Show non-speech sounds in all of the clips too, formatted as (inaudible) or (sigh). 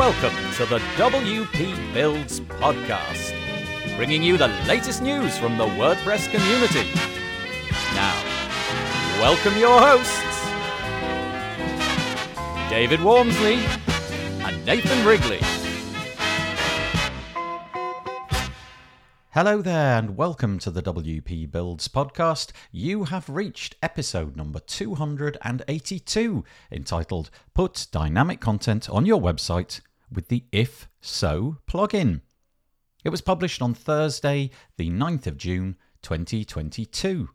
Welcome to the WP Builds podcast, bringing you the latest news from the WordPress community. Now, welcome your hosts, David Waumsley and Nathan Wrigley. Hello there, and welcome to the WP Builds podcast. You have reached episode number 282, entitled Put Dynamic Content on Your Website with the If So plugin. It was published on Thursday, the 9th of June 2022.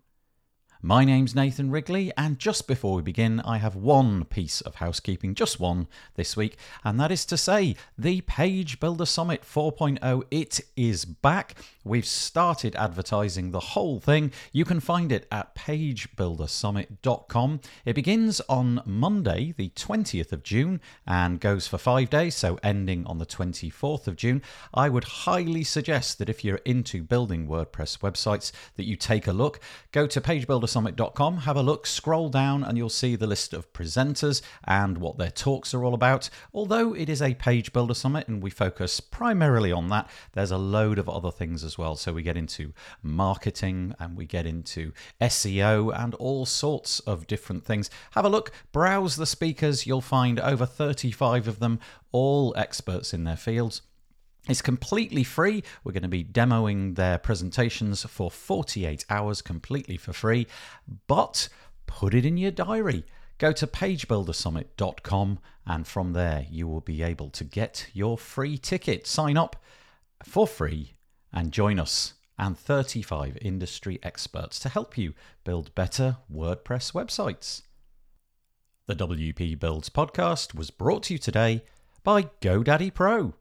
My name's Nathan Wrigley, and just before we begin, I have one piece of housekeeping, just one this week, and that is to say, the Page Builder Summit 4.0, it is back. We've started advertising the whole thing. You can find it at pagebuildersummit.com. It begins on Monday, the 20th of June, and goes for five days, so ending on the 24th of June. I would highly suggest that if you're into building WordPress websites, that you take a look. Go to pagebuildersummit.com summit.com. Have a look, scroll down, and you'll see the list of presenters and what their talks are all about. Although it is a page builder summit and we focus primarily on that, there's a load of other things as well. So we get into marketing and we get into SEO and all sorts of different things. Have a look, browse the speakers. You'll find over 35 of them, all experts in their fields. It's completely free. We're going to be demoing their presentations for 48 hours completely for free, but put it in your diary. Go to pagebuildersummit.com and from there you will be able to get your free ticket. Sign up for free and join us and 35 industry experts to help you build better WordPress websites. The WP Builds podcast was brought to you today by GoDaddy Pro.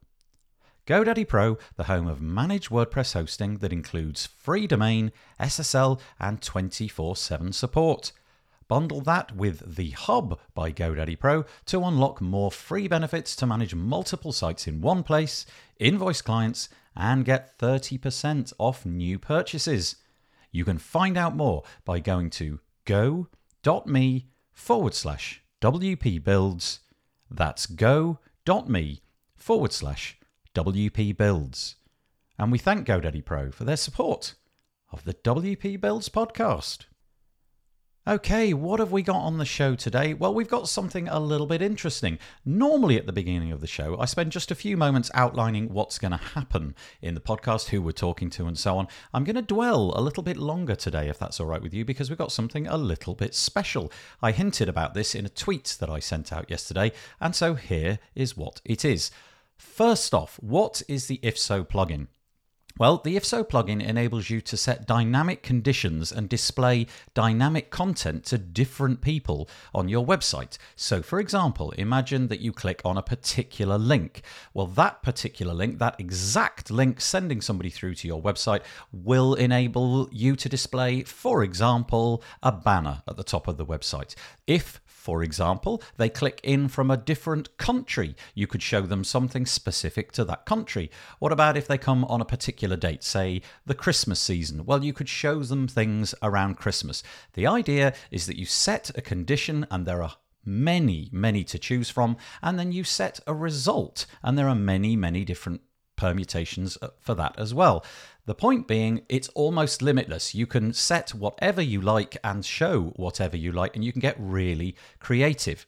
GoDaddy Pro, the home of managed WordPress hosting that includes free domain, SSL, and 24 7 support. Bundle that with The Hub by GoDaddy Pro to unlock more free benefits to manage multiple sites in one place, invoice clients, and get 30% off new purchases. You can find out more by going to go.me forward slash WP builds. That's go.me forward slash WP Builds. And we thank GoDaddy Pro for their support of the WP Builds podcast. Okay, what have we got on the show today? Well, we've got something a little bit interesting. Normally, at the beginning of the show, I spend just a few moments outlining what's going to happen in the podcast, who we're talking to, and so on. I'm going to dwell a little bit longer today, if that's all right with you, because we've got something a little bit special. I hinted about this in a tweet that I sent out yesterday, and so here is what it is. First off, what is the IfSo plugin? Well, the IfSo plugin enables you to set dynamic conditions and display dynamic content to different people on your website. So, for example, imagine that you click on a particular link. Well, that particular link, that exact link sending somebody through to your website, will enable you to display, for example, a banner at the top of the website. If for example, they click in from a different country. You could show them something specific to that country. What about if they come on a particular date, say the Christmas season? Well, you could show them things around Christmas. The idea is that you set a condition and there are many, many to choose from, and then you set a result, and there are many, many different permutations uh, for that as well. The point being, it's almost limitless. You can set whatever you like and show whatever you like, and you can get really creative.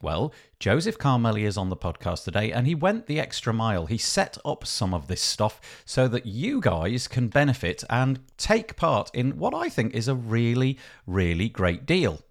Well, Josef Carmeli is on the podcast today, and he went the extra mile. He set up some of this stuff so that you guys can benefit and take part in what I think is a really, really great deal.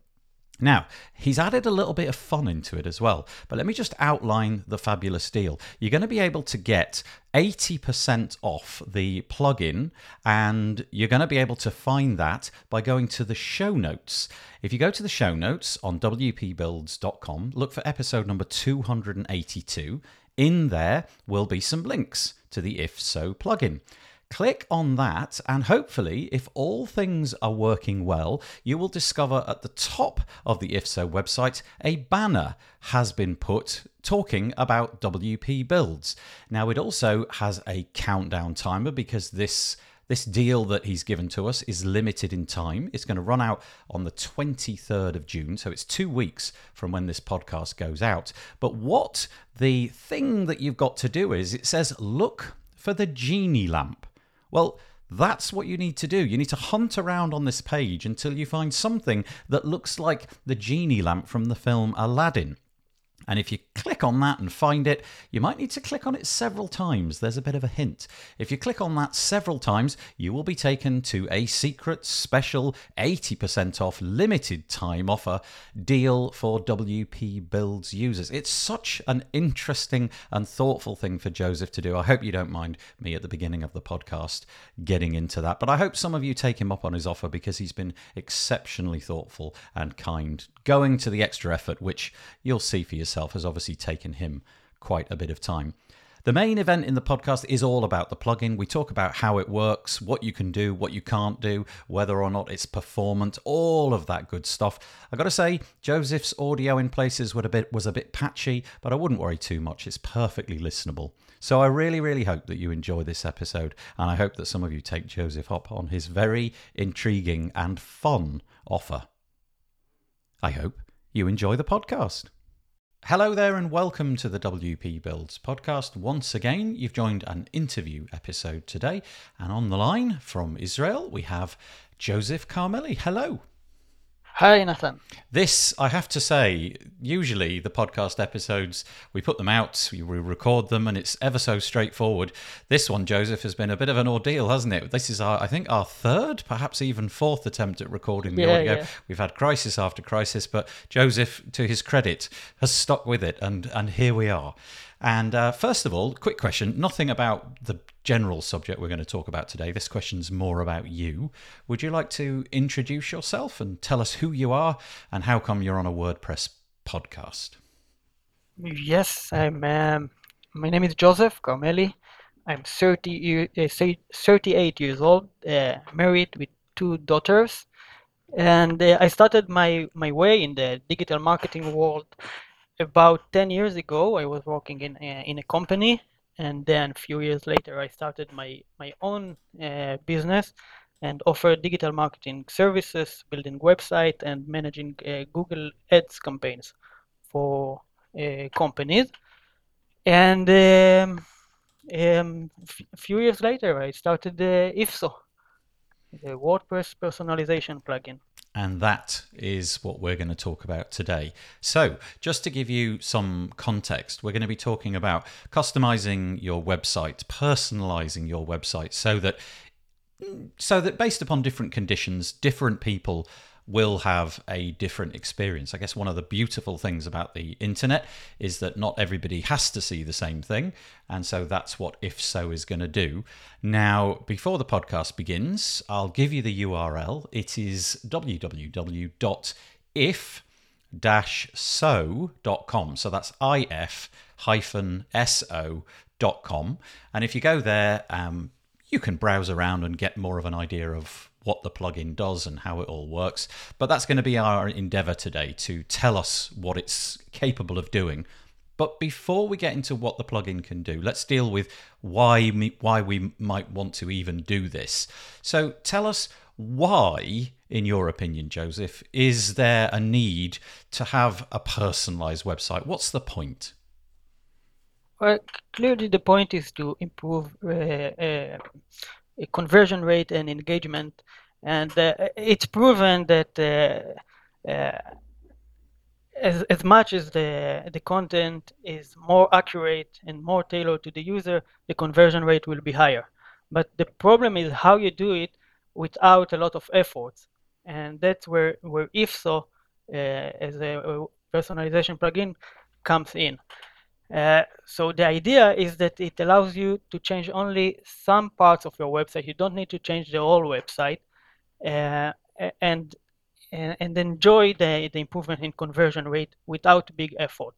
Now, he's added a little bit of fun into it as well, but let me just outline the fabulous deal. You're going to be able to get 80% off the plugin, and you're going to be able to find that by going to the show notes. If you go to the show notes on wpbuilds.com, look for episode number 282. In there will be some links to the If So plugin. Click on that, and hopefully, if all things are working well, you will discover at the top of the IfSo website a banner has been put talking about WP builds. Now, it also has a countdown timer because this This deal that he's given to us is limited in time. It's going to run out on the 23rd of June, so it's two weeks from when this podcast goes out. But what the thing that you've got to do is it says, look for the genie lamp. Well, that's what you need to do. You need to hunt around on this page until you find something that looks like the genie lamp from the film Aladdin. And if you click on that and find it, you might need to click on it several times. There's a bit of a hint. If you click on that several times, you will be taken to a secret, special, 80% off, limited time offer deal for WP Builds users. It's such an interesting and thoughtful thing for Josef to do. I hope you don't mind me at the beginning of the podcast getting into that. But I hope some of you take him up on his offer because he's been exceptionally thoughtful and kind, going to the extra effort, which you'll see for yourself has obviously taken him quite a bit of time. The main event in the podcast is all about the plugin. We talk about how it works, what you can do, what you can't do, whether or not it's performant, all of that good stuff. I got to say, Josef's audio in places was a bit was a bit patchy, but I wouldn't worry too much. It's perfectly listenable. So I really, really hope that you enjoy this episode, and I hope that some of you take Josef up on his very intriguing and fun offer. I hope you enjoy the podcast. Hello there, and welcome to the WP Builds podcast. Once again, you've joined an interview episode today, and on the line from Israel, we have Josef Carmeli. Hello. Hi, Nathan. This, I have to say, usually the podcast episodes, we put them out, we record them, and it's ever so straightforward. This one, Josef, has been a bit of an ordeal, hasn't it? This is, our, I think, our third, perhaps even fourth attempt at recording the Yeah, audio. yeah. We've had crisis after crisis, but Josef, to his credit, has stuck with it, and, and here we are. And uh, first of all, quick question nothing about the general subject we're going to talk about today. This question's more about you. Would you like to introduce yourself and tell us who you are and how come you're on a WordPress podcast? Yes, I'm. Um, my name is Josef Carmeli. I'm 30, uh, 38 years old, uh, married with two daughters, and uh, I started my my way in the digital marketing world about 10 years ago. I was working in a, in a company, and then a few years later, I started my my own uh, business and offer digital marketing services, building website, and managing uh, Google Ads campaigns for uh, companies. And um, um, a few years later, I started the IFSO, the WordPress personalization plugin. And that is what we're going to talk about today. So, just to give you some context, we're going to be talking about customizing your website, personalizing your website so that so that based upon different conditions, different people will have a different experience. I guess one of the beautiful things about the internet is that not everybody has to see the same thing. And so that's what If So is going to do. Now, before the podcast begins, I'll give you the URL. It is www.if so.com. So that's if hyphen so.com. And if you go there, um, you can browse around and get more of an idea of what the plugin does and how it all works. But that's going to be our endeavor today to tell us what it's capable of doing. But before we get into what the plugin can do, let's deal with why why we might want to even do this. So tell us why, in your opinion, Josef, is there a need to have a personalized website? What's the point? Well, clearly the point is to improve uh, uh, conversion rate and engagement, and uh, it's proven that uh, uh, as, as much as the the content is more accurate and more tailored to the user, the conversion rate will be higher. But the problem is how you do it without a lot of efforts, and that's where where IFSO uh, as a personalization plugin comes in. Uh, so the idea is that it allows you to change only some parts of your website. You don't need to change the whole website, uh, and and enjoy the, the improvement in conversion rate without big effort.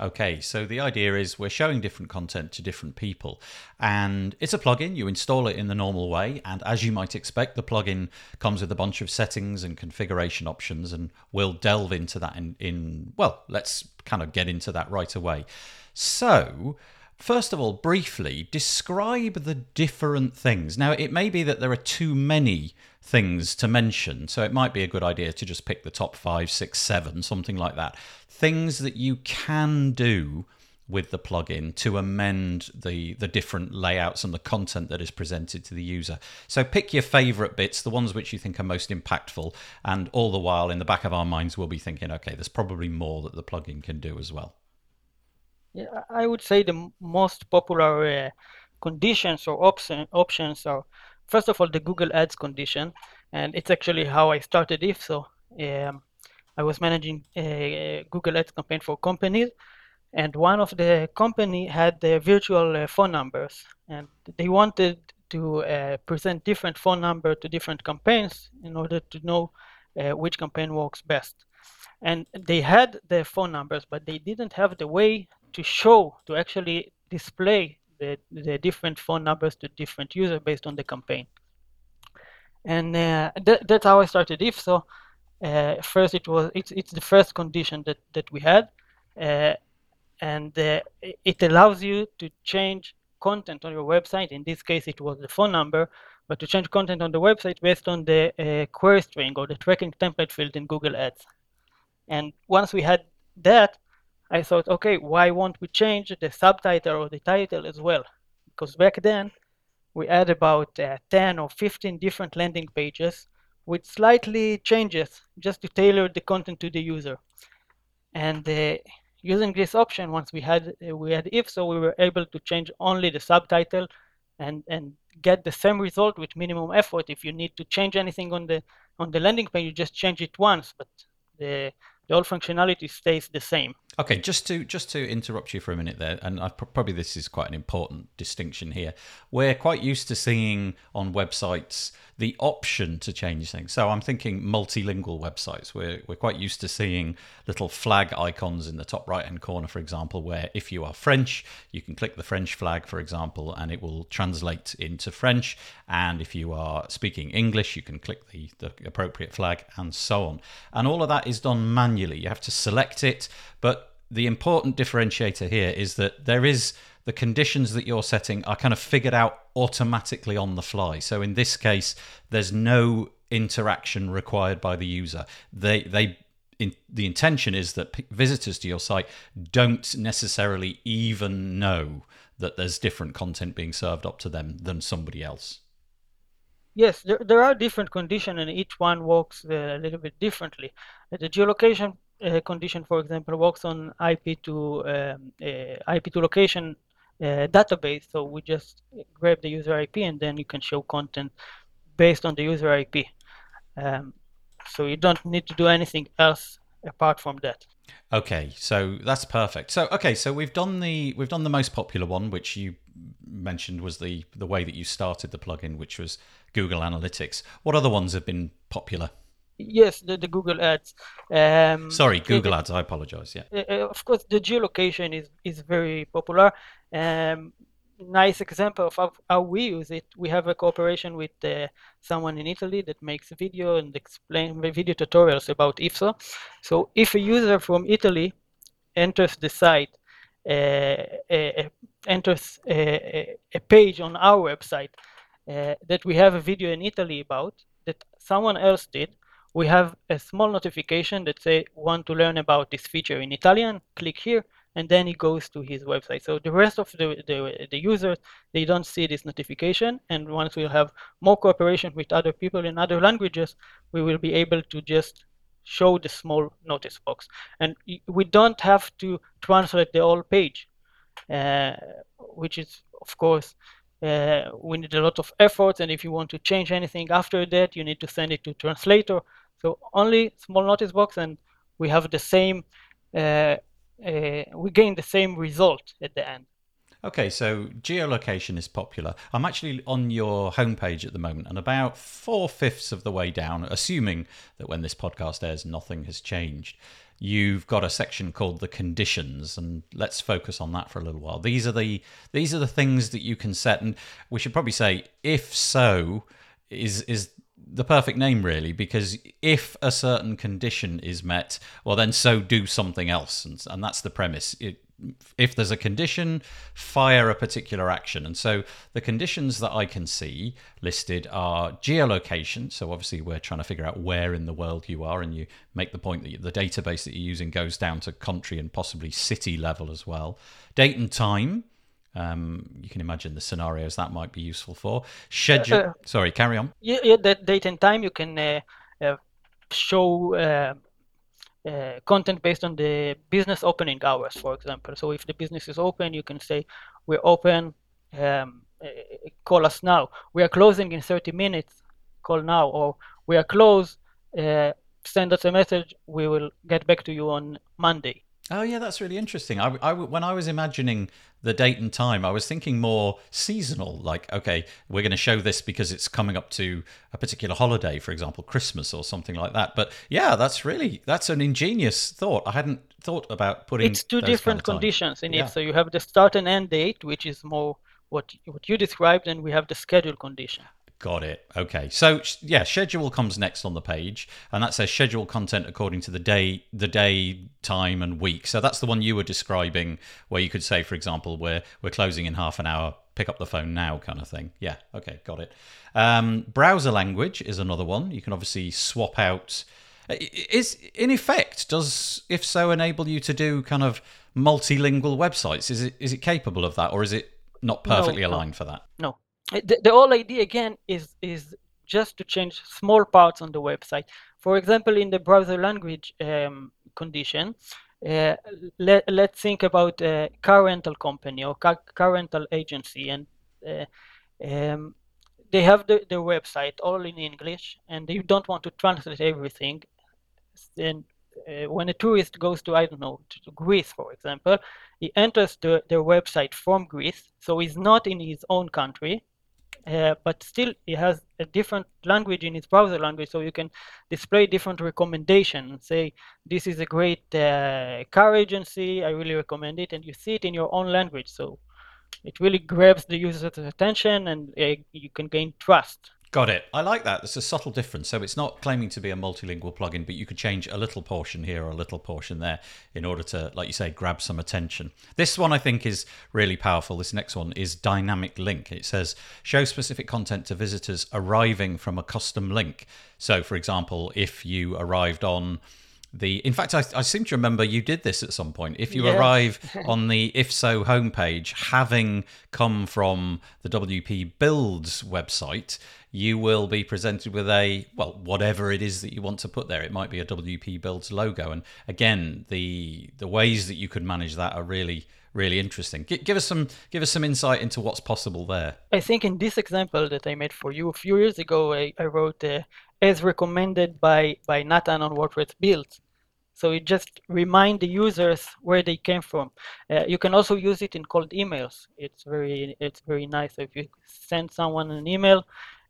Okay, so the idea is we're showing different content to different people, and it's a plugin. You install it in the normal way, and as you might expect, the plugin comes with a bunch of settings and configuration options, and we'll delve into that in, in well, let's kind of get into that right away. So, First of all, briefly, describe the different things. Now, it may be that there are too many things to mention, so it might be a good idea to just pick the top five, six, seven, something like that. Things that you can do with the plugin to amend the the different layouts and the content that is presented to the user. So pick your favorite bits, the ones which you think are most impactful, and all the while in the back of our minds we'll be thinking, okay, there's probably more that the plugin can do as well. Yeah, I would say the most popular uh, conditions or option, options are first of all the Google Ads condition, and it's actually how I started IFSO. Um, I was managing a Google Ads campaign for companies, and one of the company had the virtual uh, phone numbers, and they wanted to uh, present different phone number to different campaigns in order to know uh, which campaign works best. And they had their phone numbers, but they didn't have the way to show, to actually display the, the different phone numbers to different users based on the campaign. And uh, th- that's how I started IFSO. Uh, first, it was it's, it's the first condition that, that we had, uh, and uh, it allows you to change content on your website. In this case, it was the phone number, but to change content on the website based on the uh, query string or the tracking template field in Google Ads. And once we had that, I thought, okay, why won't we change the subtitle or the title as well? Because back then, we had about uh, 10 or 15 different landing pages with slightly changes just to tailor the content to the user. And uh, using this option, once we had uh, we had IFSO, we were able to change only the subtitle and and get the same result with minimum effort. If you need to change anything on the on the landing page, you just change it once, but the the old functionality stays the same. Okay, just to just to interrupt you for a minute there, and I, probably this is quite an important distinction here. We're quite used to seeing on websites the option to change things. So I'm thinking multilingual websites. We're we're quite used to seeing little flag icons in the top right hand corner, for example, where if you are French, you can click the French flag, for example, and it will translate into French. And if you are speaking English, you can click the, the appropriate flag, and so on. And all of that is done manually. You have to select it, but the important differentiator here is that there is the conditions that you're setting are kind of figured out automatically on the fly. So in this case, there's no interaction required by the user. They they in, the intention is that p- visitors to your site don't necessarily even know that there's different content being served up to them than somebody else. Yes, there, there are different conditions and each one works uh, a little bit differently. The geolocation condition, for example, works on IP to um, uh, IP to location uh, database. So we just grab the user IP and then you can show content based on the user IP. Um, so you don't need to do anything else apart from that. Okay, so that's perfect. So okay, so we've done the we've done the most popular one, which you mentioned was the the way that you started the plugin, which was Google Analytics. What other ones have been popular? Yes, the, the Google Ads. Um, Sorry, Google Ads. I apologize. Yeah. Uh, uh, of course, the geolocation is is very popular. Um, nice example of how, how, we use it. We have a cooperation with uh, someone in Italy that makes video and explain video tutorials about IFSO. So if a user from Italy enters the site, uh, uh, enters a, a, page on our website uh, that we have a video in Italy about that someone else did, we have a small notification that say want to learn about this feature in Italian, click here, and then he goes to his website. So the rest of the, the, the users, they don't see this notification. And once we'll have more cooperation with other people in other languages, we will be able to just show the small notice box. And we don't have to translate the whole page, uh, which is, of course, uh, we need a lot of effort. And if you want to change anything after that, you need to send it to translator. So only small notice box, and we have the same. Uh, uh, we gain the same result at the end. Okay, so geolocation is popular. I'm actually on your homepage at the moment, and about four fifths of the way down, assuming that when this podcast airs, nothing has changed, you've got a section called the conditions, and let's focus on that for a little while. These are the these are the things that you can set, and we should probably say, if so, is is the perfect name really because if a certain condition is met well then so do something else and, and that's the premise it, if there's a condition, fire a particular action. And so the conditions that I can see listed are geolocation. So obviously, we're trying to figure out where in the world you are, and you make the point that the database that you're using goes down to country and possibly city level as well. Date and time. Um, you can imagine the scenarios that might be useful for. Schedule. Uh, sorry, carry on. Yeah, yeah, that date and time you can uh, uh, show uh, uh, content based on the business opening hours, for example. So if the business is open, you can say, we're open, um, uh, call us now. We are closing in 30 minutes, call now. Or we are closed, uh, send us a message, we will get back to you on Monday. Oh yeah, that's really interesting. I, I, when I was imagining the date and time, I was thinking more seasonal. Like, okay, we're going to show this because it's coming up to a particular holiday, for example, Christmas or something like that. But yeah, that's really that's an ingenious thought. I hadn't thought about putting. It's two different kind of conditions in yeah. it. So you have the start and end date, which is more what what you described, and we have the schedule condition. Got it. Okay. So yeah, schedule comes next on the page, and that says schedule content according to the day, the day, time, and week. So that's the one you were describing, where you could say, for example, we're we're closing in half an hour. Pick up the phone now, kind of thing. Yeah. Okay. Got it. Um, browser language is another one. You can obviously swap out. Is in effect does if so enable you to do kind of multilingual websites? Is it is it capable of that, or is it not perfectly no, aligned no. for that? No, the, the whole idea again is is just to change small parts on the website. For example, in the browser language um, condition, uh, let, let's think about a car rental company or car, car rental agency, and uh, um, they have the, their website all in English, and they don't want to translate everything. And uh, when a tourist goes to, I don't know, to Greece, for example, he enters the, their website from Greece, so he's not in his own country, uh, but still it has a different language in its browser language so you can display different recommendations and say this is a great uh, car agency i really recommend it and you see it in your own language. So it really grabs the user's attention and uh, you can gain trust Got it. I like that. There's a subtle difference. So it's not claiming to be a multilingual plugin, but you could change a little portion here or a little portion there in order to, like you say, grab some attention. This one I think is really powerful. This next one is dynamic link. It says show specific content to visitors arriving from a custom link. So, for example, if you arrived on the in fact I, I, seem to remember you did this at some point. If you yeah. arrive (laughs) on the if so homepage having come from the wp builds website you will be presented with a well whatever it is that you want to put there. It might be a wp builds logo. And again the the ways that you could manage that are really really interesting. G- give us some give us some insight into what's possible there. I think in this example that i made for you a few years ago i, I wrote uh, as recommended by by Nathan on WordPress builds. So it just remind the users where they came from. Uh, you can also use it in cold emails. It's very it's very nice. If you send someone an email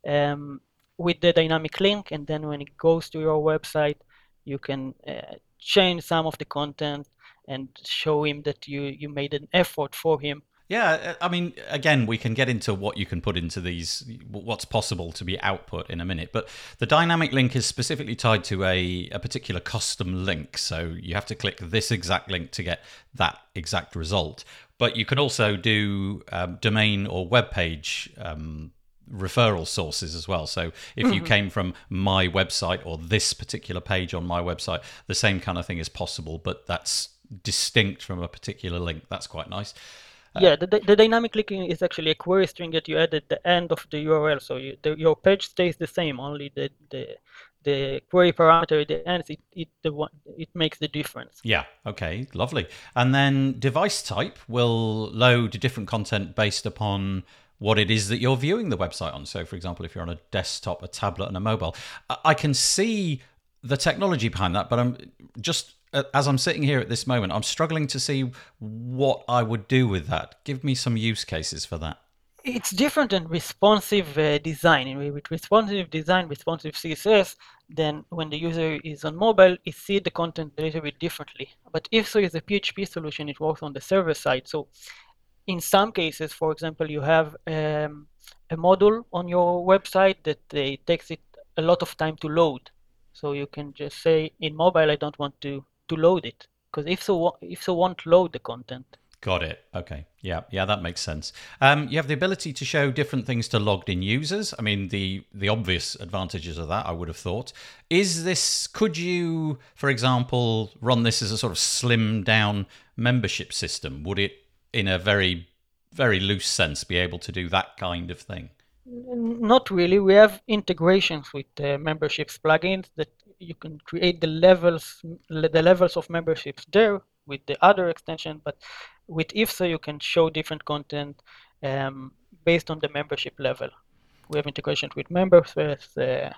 um, with the dynamic link, and then when it goes to your website, you can uh, change some of the content and show him that you you made an effort for him yeah, I mean, again, we can get into what you can put into these, what's possible to be output in a minute. But the dynamic link is specifically tied to a, a particular custom link. So you have to click this exact link to get that exact result. But you can also do um, domain or web page um, referral sources as well. So if mm-hmm. you came from my website or this particular page on my website, the same kind of thing is possible, but that's distinct from a particular link. That's quite nice. Yeah, the, the dynamic linking is actually a query string that you add at the end of the URL. So you, the, your page stays the same, only the, the the query parameter at the end it it the one it makes the difference. Yeah. Okay. Lovely. And then device type will load different content based upon what it is that you're viewing the website on. So, for example, if you're on a desktop, a tablet, and a mobile, I can see the technology behind that, but I'm just as I'm sitting here at this moment, I'm struggling to see what I would do with that. Give me some use cases for that. It's different than responsive uh, design. With responsive design, responsive CSS, then when the user is on mobile, it sees the content a little bit differently. But if so is a PHP solution, it works on the server side. So in some cases, for example, you have um, a module on your website that uh, takes it a lot of time to load. So you can just say in mobile, I don't want to to load it. because if so, if so won't load the content. Got it. Okay. Yeah. Yeah, that makes sense. Um, you have the ability to show different things to logged in users. I mean, the the obvious advantages of that, I would have thought. Is this? Could you, for example, run this as a sort of slim down membership system? Would it, in a very very loose sense, be able to do that kind of thing? Not really. We have integrations with uh, memberships plugins that you can create the levels the levels of memberships there with the other extension, but with IFSO you can show different content um, based on the membership level. We have integrations with members, with uh,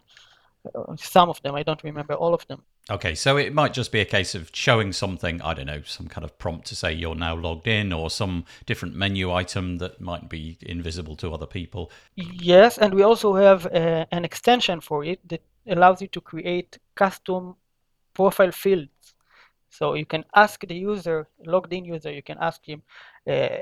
some of them. I don't remember all of them. Okay, so it might just be a case of showing something, I don't know, some kind of prompt to say you're now logged in or some different menu item that might be invisible to other people. Yes, and we also have uh, an extension for it that allows you to create custom profile fields. So you can ask the user, logged in user, you can ask him uh,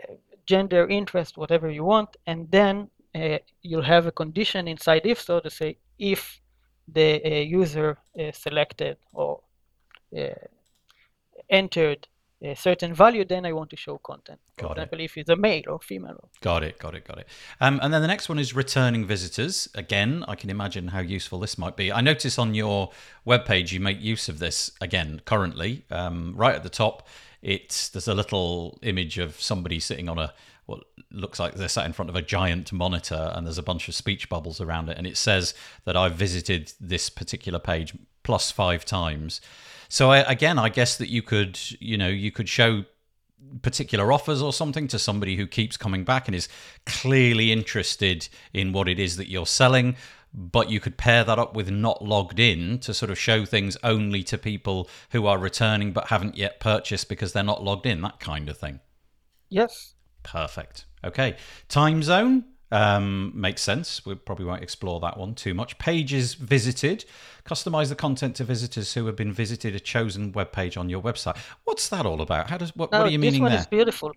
gender, interest, whatever you want, and then uh, you'll have a condition inside if so to say if the uh, user uh, selected or uh, entered a certain value, then I want to show content. For got example, it. if it's a male or female. Got it, got it, got it. Um, and then the next one is returning visitors. Again, I can imagine how useful this might be. I notice on your webpage you make use of this again currently. Um, right at the top, it's there's a little image of somebody sitting on a what looks like they're sat in front of a giant monitor and there's a bunch of speech bubbles around it and it says that I've visited this particular page plus five times. So I, again, I guess that you could, you know, you could show particular offers or something to somebody who keeps coming back and is clearly interested in what it is that you're selling but you could pair that up with not logged in to sort of show things only to people who are returning but haven't yet purchased because they're not logged in that kind of thing. Yes. Perfect. Okay. Time zone um, makes sense. We probably won't explore that one too much. Pages visited. Customize the content to visitors who have been visited a chosen web page on your website. What's that all about? How does what, what are you meaning there? This one is beautiful.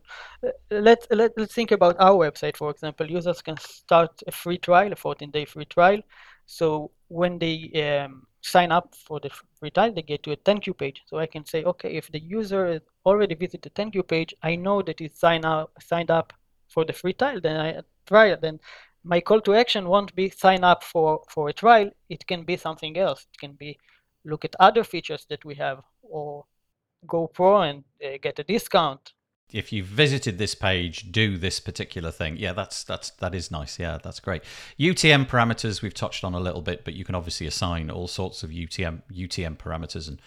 Uh, let, let, let's think about our website, for example. Users can start a free trial, a 14-day free trial. So when they um, sign up for the free trial, they get to a thank you page. So I can say, okay, if the user has already visited the thank you page, I know that he signed up, signed up for the free trial, then I try it. then my call to action won't be sign up for, for a trial. It can be something else. It can be look at other features that we have or go pro and uh, get a discount. If you've visited this page, do this particular thing. Yeah, that's that's that is nice. Yeah, that's great. UTM parameters we've touched on a little bit, but you can obviously assign all sorts of UTM UTM parameters and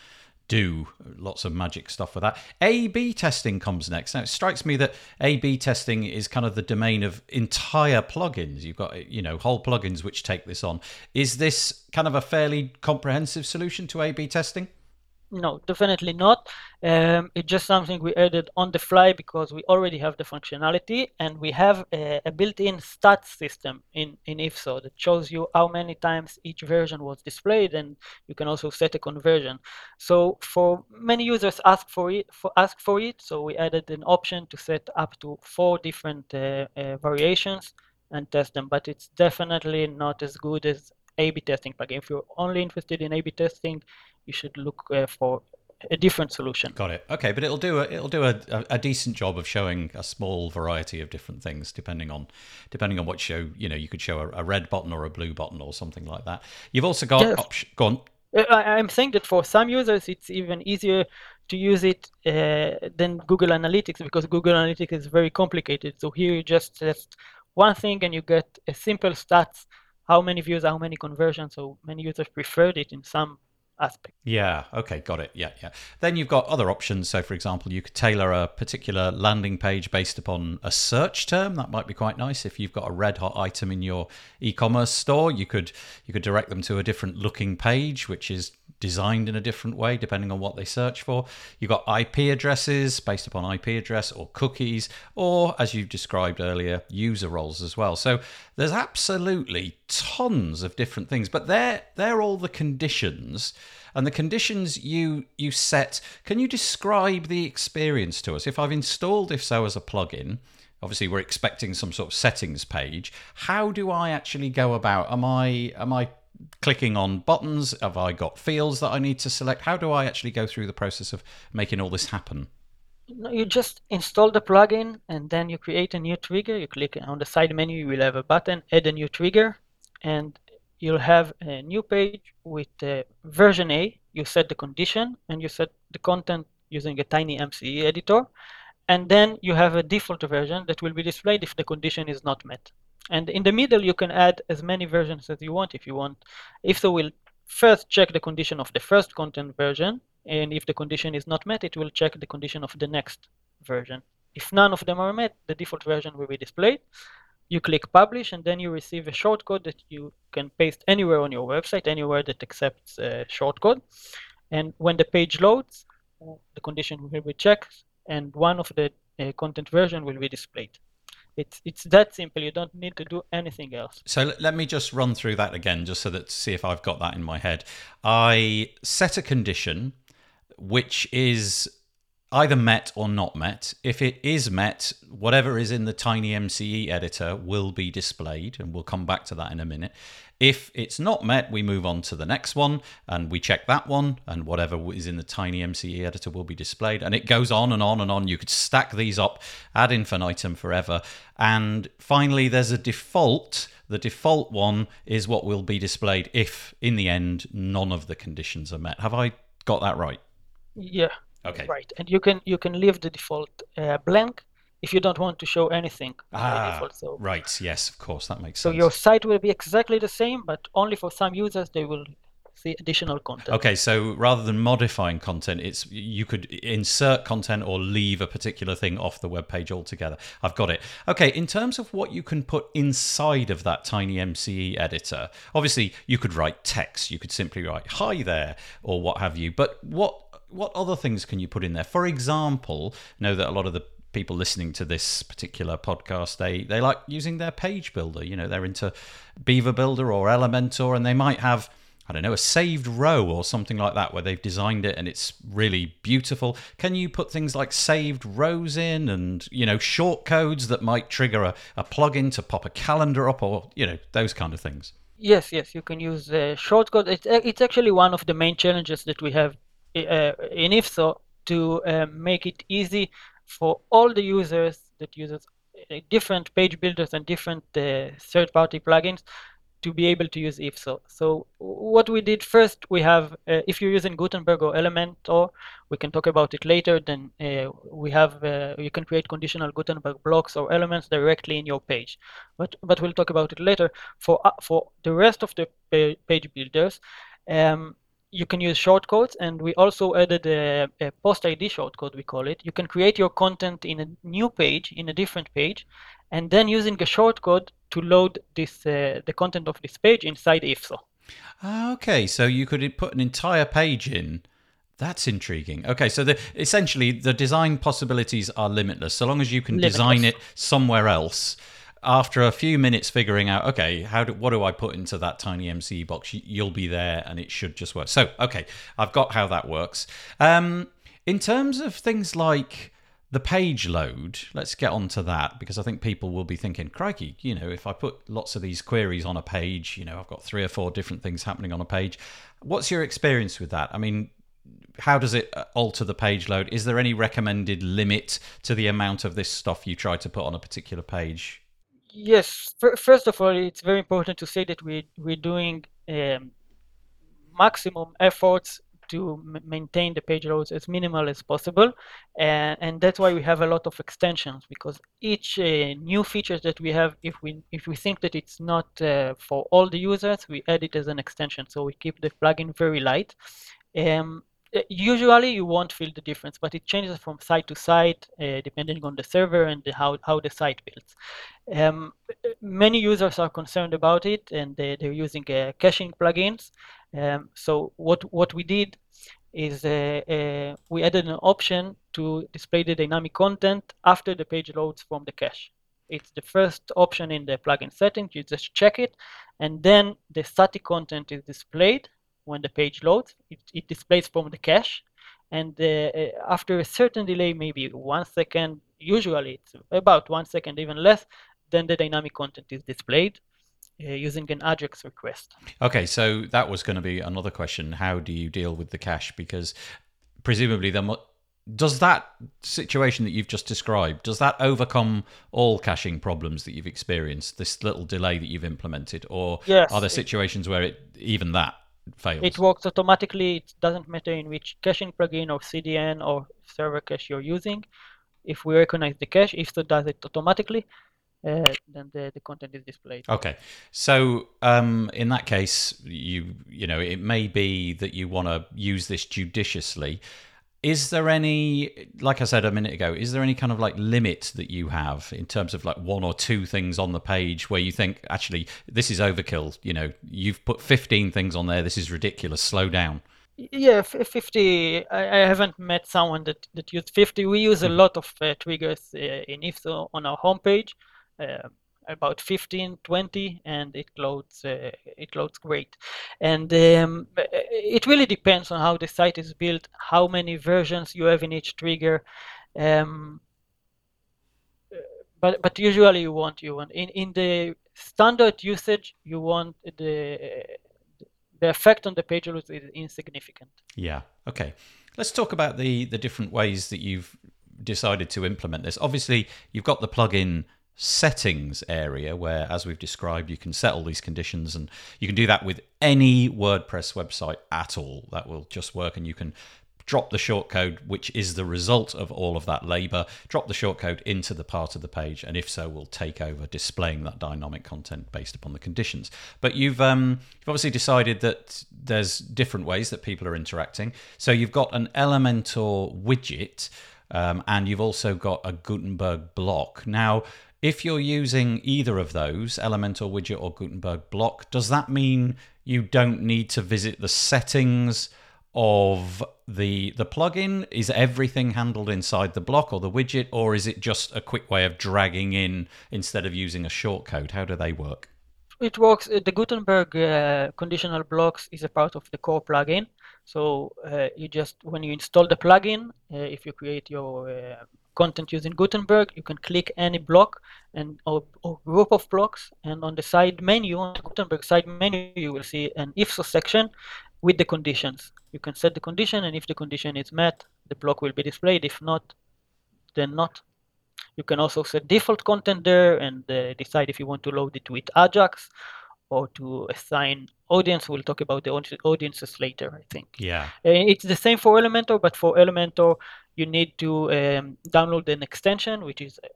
do lots of magic stuff with that. A B testing comes next. Now, it strikes me that A B testing is kind of the domain of entire plugins. You've got, you know, whole plugins which take this on. Is this kind of a fairly comprehensive solution to A B testing? No, definitely not. Um, it's just something we added on the fly because we already have the functionality and we have a, a built-in stats system in, in IFSO that shows you how many times each version was displayed and you can also set a conversion. So for many users ask for it, for ask for it, so we added an option to set up to four different uh, uh, variations and test them, but it's definitely not as good as A-B testing plugin. If you're only interested in A-B testing, you should look uh, for a different solution. Got it. Okay, but it'll do a it'll do a, a, decent job of showing a small variety of different things depending on depending on what show you know you could show a, a red button or a blue button or something like that. You've also got yes. option. Go on. Uh, I, am saying that for some users it's even easier to use it uh, than Google Analytics because Google Analytics is very complicated. So here you just test one thing and you get a simple stats how many views, how many conversions. So many users preferred it in some aspect. Yeah, okay, got it. Yeah, yeah. Then you've got other options. So, for example, you could tailor a particular landing page based upon a search term. That might be quite nice. If you've got a red hot item in your e-commerce store, you could you could direct them to a different looking page, which is designed in a different way depending on what they search for. You've got IP addresses based upon IP address or cookies, or as you described earlier, user roles as well. So there's absolutely tons of different things, but they're they're all the conditions. And the conditions you you set, can you describe the experience to us? If I've installed if so as a plugin, obviously we're expecting some sort of settings page. How do I actually go about? Am I am I clicking on buttons? Have I got fields that I need to select? How do I actually go through the process of making all this happen? You just install the plugin and then you create a new trigger. You click on the side menu, you will have a button, add a new trigger, and you'll have a new page with uh, version A. You set the condition and you set the content using a tiny MCE editor. And then you have a default version that will be displayed if the condition is not met. And in the middle, you can add as many versions as you want if you want. If so, we'll first check the condition of the first content version and if the condition is not met, it will check the condition of the next version. If none of them are met, the default version will be displayed. You click publish and then you receive a shortcode that you can paste anywhere on your website, anywhere that accepts a shortcode. And when the page loads, the condition will be checked and one of the uh, content version will be displayed. It's it's that simple. You don't need to do anything else. So let me just run through that again, just so that to see if I've got that in my head. I set a condition which is either met or not met. If it is met, whatever is in the tiny MCE editor will be displayed, and we'll come back to that in a minute. If it's not met, we move on to the next one and we check that one, and whatever is in the tiny MCE editor will be displayed. And it goes on and on and on. You could stack these up ad infinitum forever. And finally, there's a default. The default one is what will be displayed if, in the end, none of the conditions are met. Have I got that right? Yeah. Okay. Right, and you can you can leave the default uh, blank if you don't want to show anything. Ah, default, so. right. Yes, of course, that makes so sense. So your site will be exactly the same, but only for some users they will see additional content. Okay, so rather than modifying content, it's you could insert content or leave a particular thing off the web page altogether. I've got it. Okay, in terms of what you can put inside of that tiny MCE editor, obviously you could write text. You could simply write "Hi there" or what have you. But what what other things can you put in there? For example, know that a lot of the people listening to this particular podcast they they like using their page builder you know they're into beaver builder or elementor and they might have I don't know, a saved row or something like that where they've designed it and it's really beautiful. Can you put things like saved rows in and, you know, short codes that might trigger a, a plugin to pop a calendar up or, you know, those kind of things? Yes, yes, you can use uh, shortcode. It's, it's actually one of the main challenges that we have uh, in IFSO to uh, make it easy for all the users that uses uh, different page builders and different third-party plugins to be able to use IFSO. So so what we did first, we have, uh, if you're using Gutenberg or Elementor, we can talk about it later, then uh, we have, uh, you can create conditional Gutenberg blocks or elements directly in your page. But, but we'll talk about it later. For, for the rest of the page builders, um, you can use shortcodes and we also added a, a, post ID shortcode, we call it. You can create your content in a new page, in a different page, and then using a shortcode to load this uh, the content of this page inside IFSO. Ah, okay, so you could put an entire page in. That's intriguing. Okay, so the, essentially the design possibilities are limitless. So long as you can limitless. design it somewhere else, after a few minutes figuring out, okay, how do, what do I put into that tiny MCE box? You'll be there, and it should just work. So, okay, I've got how that works. Um, in terms of things like the page load, let's get on to that because I think people will be thinking, crikey, you know, if I put lots of these queries on a page, you know, I've got three or four different things happening on a page. What's your experience with that? I mean, how does it uh, alter the page load? Is there any recommended limit to the amount of this stuff you try to put on a particular page? Yes, first of all, it's very important to say that we we're doing um, maximum efforts to maintain the page loads as minimal as possible, and, and that's why we have a lot of extensions because each uh, new features that we have, if we if we think that it's not uh, for all the users, we add it as an extension. So we keep the plugin very light. Um, usually you won't feel the difference, but it changes from site to site uh, depending on the server and how, how the site builds. Um, many users are concerned about it and they, are using uh, caching plugins. Um, so what, what we did is uh, uh, we added an option to display the dynamic content after the page loads from the cache. It's the first option in the plugin settings. You just check it, and then the static content is displayed when the page loads. It, it displays from the cache. And uh, uh, after a certain delay, maybe one second, usually it's about one second, even less, then the dynamic content is displayed. uh, using an Ajax request. Okay, so that was going to be another question. How do you deal with the cache? Because presumably, there mu- does that situation that you've just described does that overcome all caching problems that you've experienced? This little delay that you've implemented, or Yes, are there it- situations where it even that fails? It works automatically. It doesn't matter in which caching plugin or CDN or server cache you're using. If we recognize the cache, if so does it automatically, uh, then the, the content is displayed. Okay, so um, in that case, you you know it may be that you want to use this judiciously. Is there any, like I said a minute ago, is there any kind of like limit that you have in terms of like one or two things on the page where you think actually this is overkill? You know, you've put fifteen things on there. This is ridiculous. Slow down. Yeah, 50. I, I haven't met someone that, that used 50. We use a lot of uh, triggers uh, in IFSO on our homepage, uh, about 15, 20, and it loads. Uh, it loads great. And um, it really depends on how the site is built, how many versions you have in each trigger. Um, but but usually you want you want in in the standard usage you want the the effect on the page load is insignificant. Yeah. Okay. Let's talk about the the different ways that you've decided to implement this. Obviously, you've got the plugin settings area where as we've described you can set all these conditions and you can do that with any WordPress website at all. That will just work and you can drop the shortcode which is the result of all of that labor drop the shortcode into the part of the page and if so we'll take over displaying that dynamic content based upon the conditions. But you've um, you've obviously decided that there's different ways that people are interacting. So you've got an elementor widget um, and you've also got a gutenberg block. Now if you're using either of those elementor widget or gutenberg block does that mean you don't need to visit the settings of the the plugin is everything handled inside the block or the widget or is it just a quick way of dragging in instead of using a shortcode how do they work It works. uh, The Gutenberg uh, conditional blocks is a part of the core plugin. So uh, you just when you install the plugin, uh, if you create your uh, content using Gutenberg, you can click any block and or, or group of blocks, and on the side menu, on the Gutenberg side menu, you will see an if-so section with the conditions. You can set the condition, and if the condition is met, the block will be displayed. If not, then not. You can also set default content there and uh, decide if you want to load it with Ajax or to assign audience. We'll talk about the audiences later, I think. yeah It's the same for Elementor, but for Elementor, you need to um, download an extension, which is uh,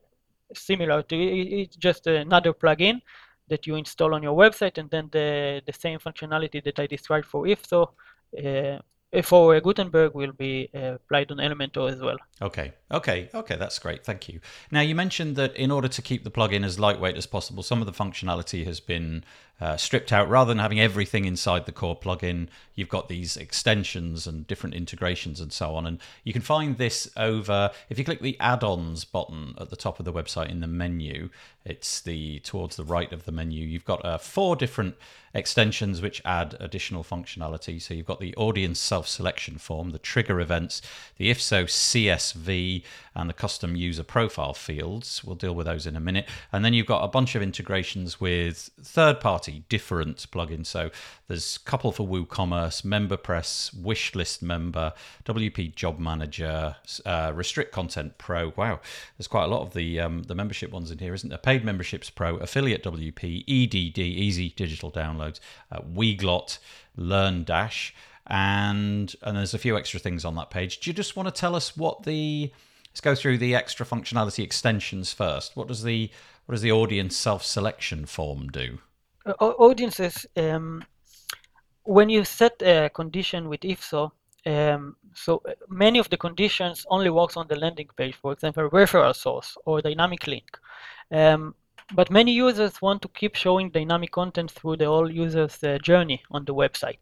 similar to it's just another plugin that you install on your website, and then the the same functionality that I described for IFSO uh, for Gutenberg will be uh, applied on Elementor as well. Okay, okay, okay, that's great. Thank you. Now, you mentioned that in order to keep the plugin as lightweight as possible, some of the functionality has been uh, stripped out. Rather than having everything inside the core plugin, you've got these extensions and different integrations and so on. And you can find this over, if you click the add ons button at the top of the website in the menu, it's the towards the right of the menu. You've got uh, four different extensions which add additional functionality. So you've got the audience self selection form, the trigger events, the if so CSV, and the custom user profile fields. We'll deal with those in a minute. And then you've got a bunch of integrations with third party different plugins. So there's couple for WooCommerce, MemberPress, Wishlist Member, WP Job Manager, uh, Restrict Content Pro. Wow, there's quite a lot of the um, the membership ones in here, isn't there? Paid Memberships Pro, Affiliate WP, EDD, Easy Digital Downloads, uh, Weglot, Learn Dash, and and there's a few extra things on that page. Do you just want to tell us what the let's go through the extra functionality extensions first. What does the what does the audience self-selection form do? Uh, audiences, um, when you set a condition with IFSO, um, so uh, many of the conditions only works on the landing page, for example, referral source or dynamic link. Um, but many users want to keep showing dynamic content through the whole user's uh, journey on the website.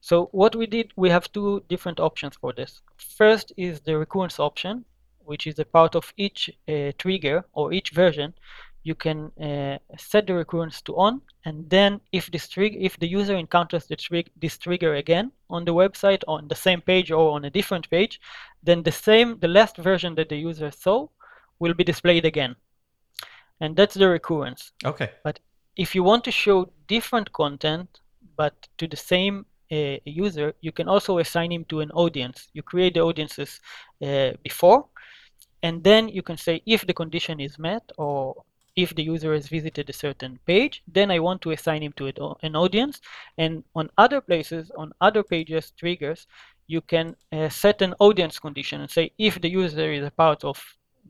So what we did, we have two different options for this. First is the recurrence option, which is a part of each uh, trigger or each version you can uh, set the recurrence to on and then if this trig- if the user encounters the trig- this trigger again on the website on the same page or on a different page then the same the last version that the user saw will be displayed again and that's the recurrence Okay. But if you want to show different content, but to the same uh, user, you can also assign him to an audience. You create the audiences uh, before, and then you can say if the condition is met or if the user has visited a certain page, then I want to assign him to an audience. And on other places, on other pages, triggers, you can uh, set an audience condition and say if the user is a part of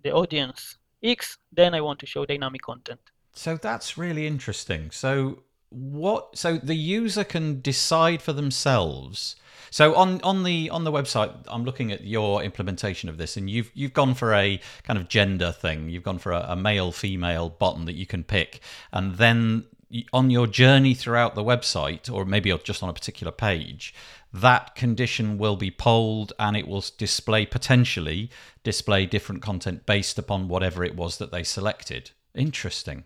the audience X, then I want to show dynamic content. So that's really interesting. So what so the user can decide for themselves. So on on the on the website i'm looking at your implementation of this and you've you've gone for a kind of gender thing. You've gone for a, a male female button that you can pick and then on your journey throughout the website or maybe just on a particular page that condition will be polled and it will display potentially display different content based upon whatever it was that they selected. Interesting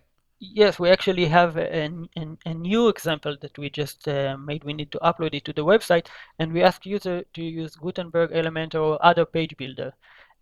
Yes, we actually have a, a, a new example that we just uh, made. We need to upload it to the website, and we ask user to use Gutenberg, Elementor, or other page builder.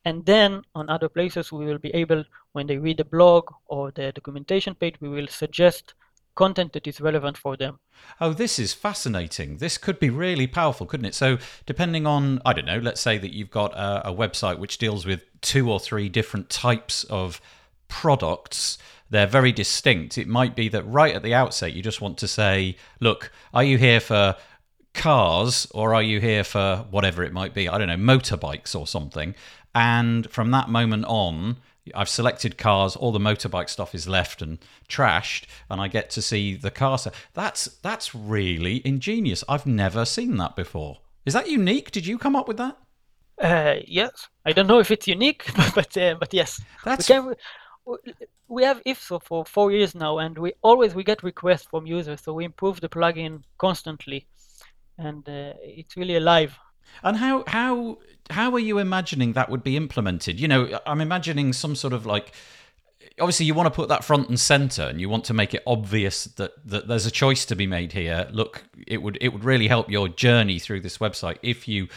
And then on other places, we will be able, when they read the blog or the documentation page, we will suggest content that is relevant for them. Oh, this is fascinating. This could be really powerful, couldn't it? So, depending on, I don't know, let's say that you've got a, a website which deals with two or three different types of products they're very distinct. It might be that right at the outset, you just want to say, look, are you here for cars or are you here for whatever it might be? I don't know, motorbikes or something. And from that moment on, I've selected cars. All the motorbike stuff is left and trashed, and I get to see the car. That's that's really ingenious. I've never seen that before. Is that unique? Did you come up with that? Uh, yes. I don't know if it's unique, (laughs) but uh, but yes. That's we, can, we have IFSO for four years now, and we always we get requests from users, so we improve the plugin constantly, and uh, it's really alive. And how how how are you imagining that would be implemented? You know, I'm imagining some sort of like obviously you want to put that front and center and you want to make it obvious that, that there's a choice to be made here look it would it would really help your journey through this website if you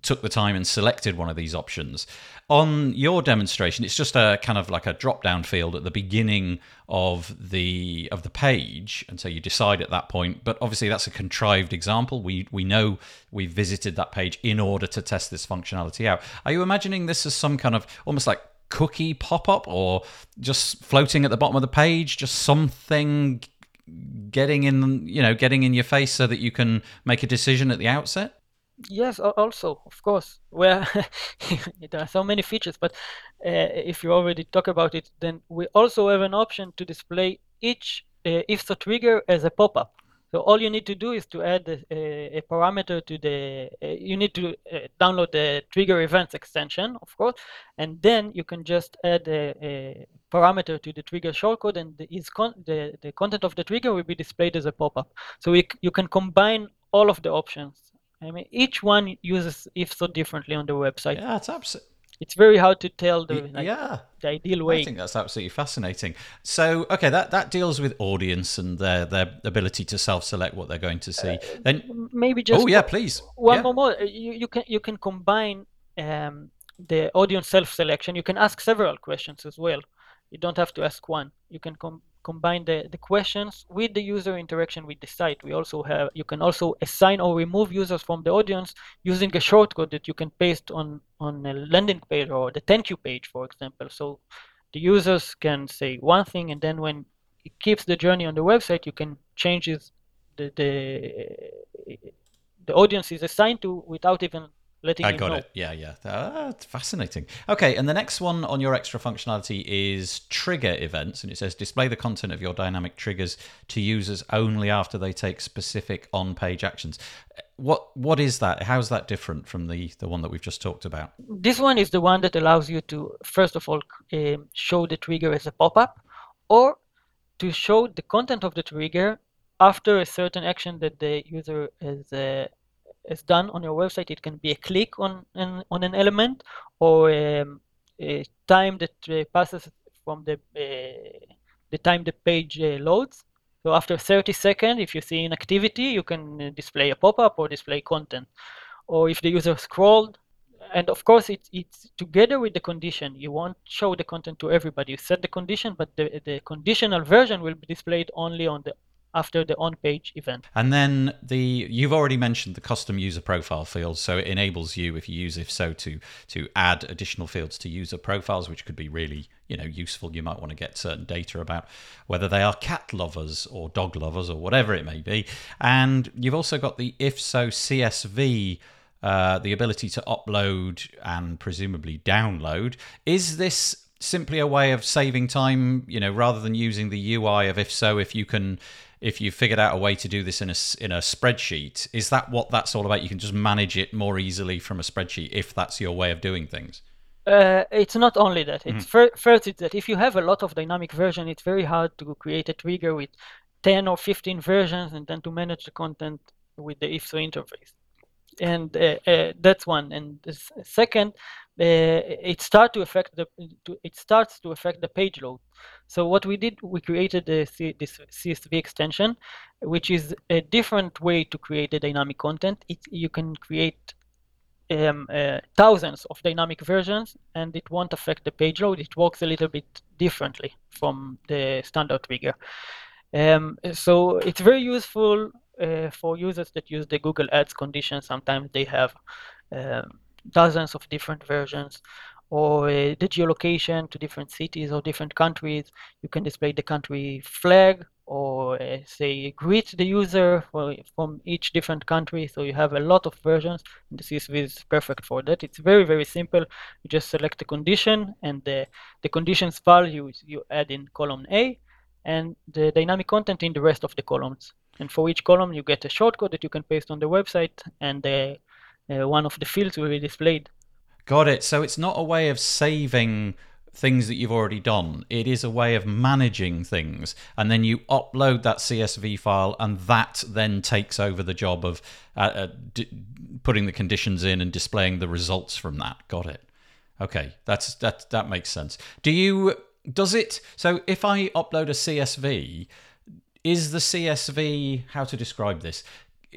took the time and selected one of these options. On your demonstration, it's just a kind of like a drop down field at the beginning of the of the page, and so you decide at that point. But obviously, that's a contrived example. We we know we visited that page in order to test this functionality out. Are you imagining this as some kind of almost like cookie pop up, or just floating at the bottom of the page, just something getting in you know getting in your face so that you can make a decision at the outset? Yes, also, of course. Well, (laughs) there are so many features, but uh, if you already talk about it, then we also have an option to display each uh, IFSO trigger as a pop-up. So all you need to do is to add a, a parameter to the, uh, you need to uh, download the trigger events extension, of course, and then you can just add a, a parameter to the trigger shortcode and the, con the, the content of the trigger will be displayed as a pop-up. So we, you can combine all of the options I mean, each one uses if so differently on the website. Yeah, it's absolutely. It's very hard to tell the like, yeah the ideal way. I think that's absolutely fascinating. So, okay, that that deals with audience and their their ability to self-select what they're going to see. Uh, then maybe just oh yeah, please one yeah. more. more. You, you can you can combine um, the audience self-selection. You can ask several questions as well. You don't have to ask one. You can com- combine the, the questions with the user interaction with the site. We also have you can also assign or remove users from the audience using a shortcode that you can paste on on a landing page or the thank you page, for example. So the users can say one thing, and then when it keeps the journey on the website, you can change the the the audience is assigned to without even letting I got know. it. Yeah, yeah. Ah, it's fascinating. Okay, and the next one on your extra functionality is trigger events, and it says display the content of your dynamic triggers to users only after they take specific on-page actions. What what is that? How's that different from the the one that we've just talked about? This one is the one that allows you to first of all uh, show the trigger as a pop-up, or to show the content of the trigger after a certain action that the user has uh, is done on your website. It can be a click on an, on an element or um, a time that uh, passes from the uh, the time the page uh, loads. So after 30 seconds, if you see an activity, you can display a pop-up or display content. Or if the user scrolled, and of course, it's it's together with the condition. You won't show the content to everybody. You set the condition, but the the conditional version will be displayed only on the after the on-page event. And then the you've already mentioned the custom user profile field, so it enables you, if you use if so, to to add additional fields to user profiles, which could be really you know useful. You might want to get certain data about whether they are cat lovers or dog lovers or whatever it may be. And you've also got the if so CSV. Uh, the ability to upload and presumably download. Is this simply a way of saving time, you know, rather than using the UI of if so, if you can if you figured out a way to do this in a in a spreadsheet, is that what that's all about? You can just manage it more easily from a spreadsheet if that's your way of doing things. Uh, it's not only that. It's mm-hmm. first it's that if you have a lot of dynamic version, it's very hard to create a trigger with 10 or 15 versions and then to manage the content with the if so interface. And uh, uh, that's one. And the second, it start to affect the to, it starts to affect the page load. So what we did, we created the C, this CSV extension, which is a different way to create a dynamic content. It, you can create um, uh, thousands of dynamic versions, and it won't affect the page load. It works a little bit differently from the standard trigger. Um, so it's very useful uh, for users that use the Google Ads condition. Sometimes they have um, dozens of different versions or uh, the geolocation to different cities or different countries. You can display the country flag or uh, say greet the user for, from each different country. So you have a lot of versions. And the CSV is perfect for that. It's very, very simple. You just select the condition and the, the conditions values you add in column A and the dynamic content in the rest of the columns. And for each column, you get a shortcode that you can paste on the website and the uh, one of the fields will be displayed. Got it. So it's not a way of saving things that you've already done. It is a way of managing things. And then you upload that CSV file, and that then takes over the job of uh, uh, d- putting the conditions in and displaying the results from that. Got it. Okay, that's that that makes sense. Do you does it so if I upload a CSV, is the CSV how to describe this?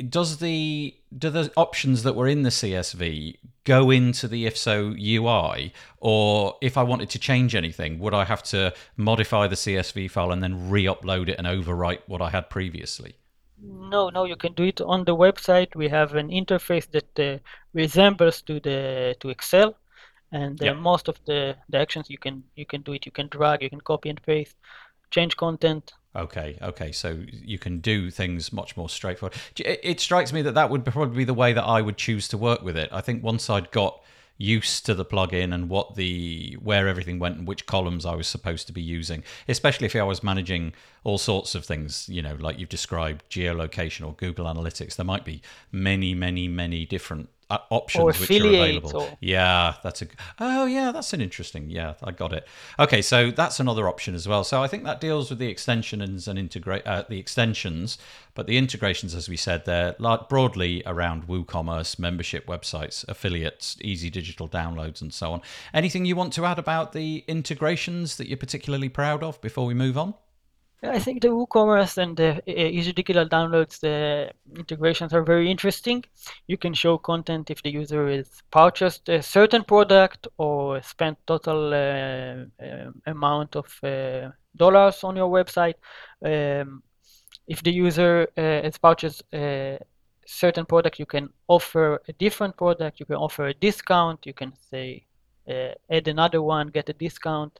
Does the do the options that were in the CSV go into the if so UI or if I wanted to change anything would I have to modify the CSV file and then re-upload it and overwrite what I had previously? No no you can do it on the website. We have an interface that uh, resembles to the to Excel. And uh, yep. most of the, the actions you can you can do it. You can drag you can copy and paste change content Okay, okay. So you can do things much more straightforward. It strikes me that that would probably be the way that I would choose to work with it. I think once I'd got used to the plugin and what the where everything went and which columns I was supposed to be using, especially if I was managing all sorts of things, you know, like you've described geolocation or Google Analytics, there might be many, many, many different options which are available. Or... Yeah, that's a. Oh, yeah, that's an interesting. Yeah, I got it. Okay, so that's another option as well. So I think that deals with the extensions and integrate uh, the extensions, but the integrations, as we said, they're broadly around WooCommerce, membership websites, affiliates, easy digital downloads, and so on. Anything you want to add about the integrations that you're particularly proud of before we move on? I think the WooCommerce and the Easy Digital Downloads, the integrations are very interesting. You can show content if the user has purchased a certain product or spent total uh, uh, amount of uh, dollars on your website. Um, if the user uh, has purchased a certain product, you can offer a different product. You can offer a discount. You can say uh, add another one, get a discount,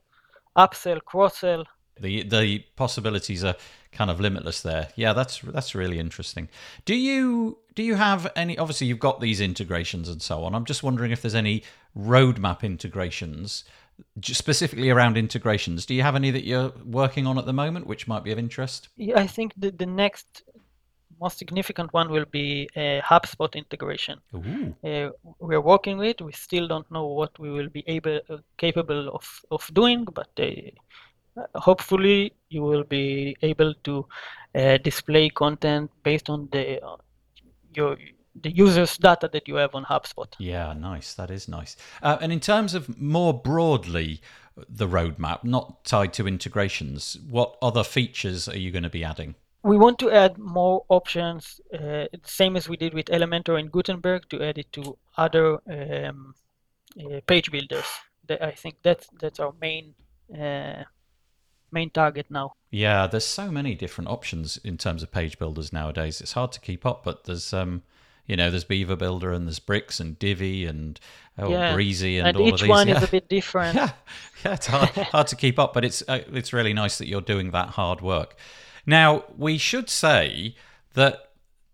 upsell, cross sell the the possibilities are kind of limitless there. Yeah, that's that's really interesting. Do you do you have any? Obviously, you've got these integrations and so on. I'm just wondering if there's any roadmap integrations specifically around integrations. Do you have any that you're working on at the moment, which might be of interest? Yeah, I think the the next most significant one will be a HubSpot integration. Uh, we're working with. We still don't know what we will be able uh, capable of of doing, but uh, hopefully you will be able to uh, display content based on the uh, your the user's data that you have on HubSpot. Yeah, nice. That is nice. Uh, and in terms of more broadly the roadmap, not tied to integrations, what other features are you going to be adding? We want to add more options, uh, same as we did with Elementor and Gutenberg, to add it to other um, uh, page builders. I think that's that's our main uh, main target now. Yeah, there's so many different options in terms of page builders nowadays. It's hard to keep up, but there's um, you know, there's Beaver Builder and there's Bricks and Divi and oh, Yeah, Brizy and, And all each of these. one yeah. is a bit different. (laughs) yeah, yeah, it's hard, hard to keep up, but it's uh, it's really nice that you're doing that hard work. Now, we should say that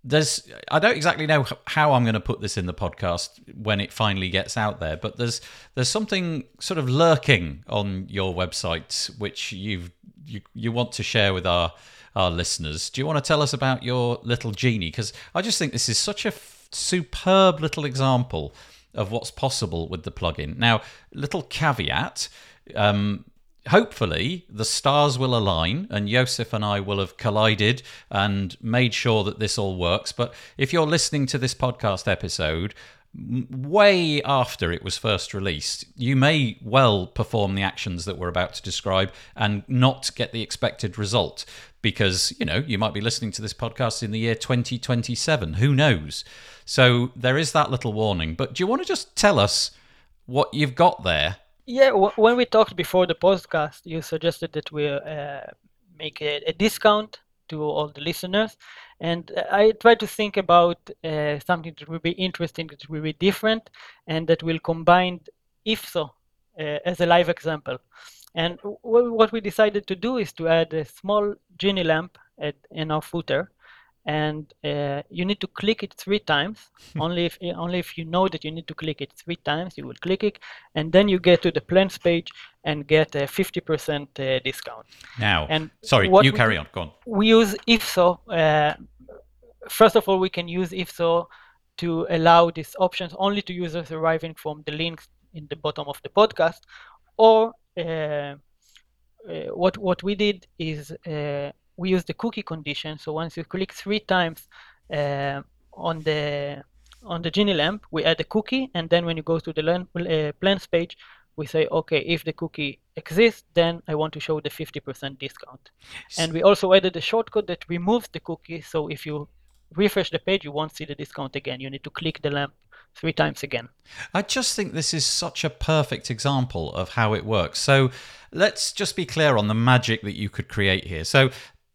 there's I don't exactly know how I'm going to put this in the podcast when it finally gets out there, but there's there's something sort of lurking on your website which you've you, you want to share with our our listeners. Do you want to tell us about your little genie? Because I just think this is such a f- superb little example of what's possible with the plugin. Now, little caveat. Um, hopefully the stars will align and Josef and I will have collided and made sure that this all works. But if you're listening to this podcast episode way after it was first released, you may well perform the actions that we're about to describe and not get the expected result because, you know, you might be listening to this podcast in the year 2027. Who knows? So there is that little warning. But do you want to just tell us what you've got there? Yeah, w- when we talked before the podcast, you suggested that we uh, make a, a discount to all the listeners, and uh, I tried to think about uh, something that will be interesting, that will be different, and that will combine IFSO uh, as a live example. And w- what we decided to do is to add a small genie lamp at, in our footer, and uh, you need to click it three times. (laughs) only if only if you know that you need to click it three times, you will click it, and then you get to the plans page and get a 50% uh, discount. Now, And sorry, you carry on. Go on. We use IFSO. Uh, first of all, we can use IFSO to allow these options only to users arriving from the links in the bottom of the podcast, or uh, uh, what what we did is uh, we use the cookie condition. So once you click three times uh, on the on the Genie lamp, we add a cookie, and then when you go to the uh, plans page, we say, okay, if the cookie exists, then I want to show the 50% discount. And we also added a shortcut that removes the cookie. So if you refresh the page, you won't see the discount again. You need to click the lamp three times again. I just think this is such a perfect example of how it works. So let's just be clear on the magic that you could create here. So